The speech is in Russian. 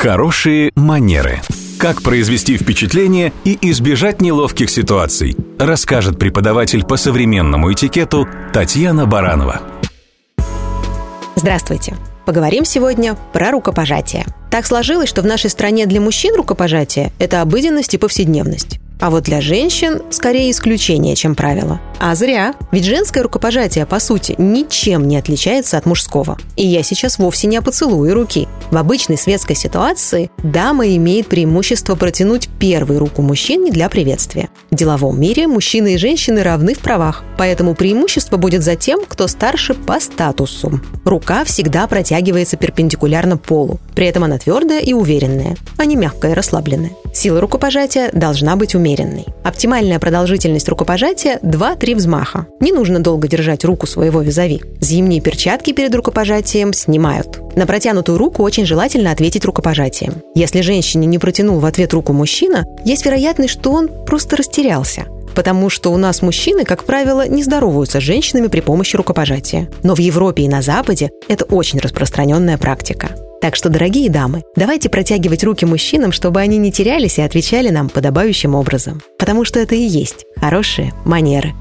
Хорошие манеры. Как произвести впечатление и избежать неловких ситуаций, расскажет преподаватель по современному этикету Татьяна Баранова. Здравствуйте. Поговорим сегодня про рукопожатие. Так сложилось, что в нашей стране для мужчин рукопожатие – это обыденность и повседневность. А вот для женщин скорее исключение, чем правило. А зря. Ведь женское рукопожатие, по сути, ничем не отличается от мужского. И я сейчас вовсе не о поцелуе руки. В обычной светской ситуации дама имеет преимущество протянуть первую руку мужчине для приветствия. В деловом мире мужчины и женщины равны в правах, поэтому преимущество будет за тем, кто старше по статусу. Рука всегда протягивается перпендикулярно полу, при этом она твердая и уверенная, а не мягкая и расслабленная. Сила рукопожатия должна быть умеренной. Оптимальная продолжительность рукопожатия 2-3 взмаха. Не нужно долго держать руку своего визави. Зимние перчатки перед рукопожатием снимают. На протянутую руку очень желательно ответить рукопожатием. Если женщине не протянул в ответ руку мужчина, есть вероятность, что он просто растерялся потому что у нас мужчины, как правило, не здороваются с женщинами при помощи рукопожатия. Но в Европе и на Западе это очень распространенная практика. Так что, дорогие дамы, давайте протягивать руки мужчинам, чтобы они не терялись и отвечали нам подобающим образом. Потому что это и есть хорошие манеры.